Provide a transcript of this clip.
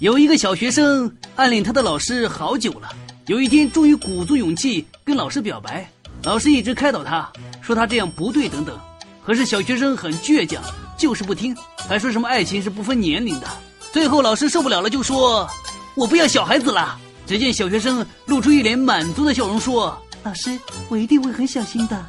有一个小学生暗恋他的老师好久了。有一天终于鼓足勇气跟老师表白老师一直开导他说他这样不对等等可是小学生很倔强就是不听还说什么爱情是不分年龄的。最后老师受不了了就说我不要小孩子了。只见小学生露出一脸满足的笑容说老师我一定会很小心的。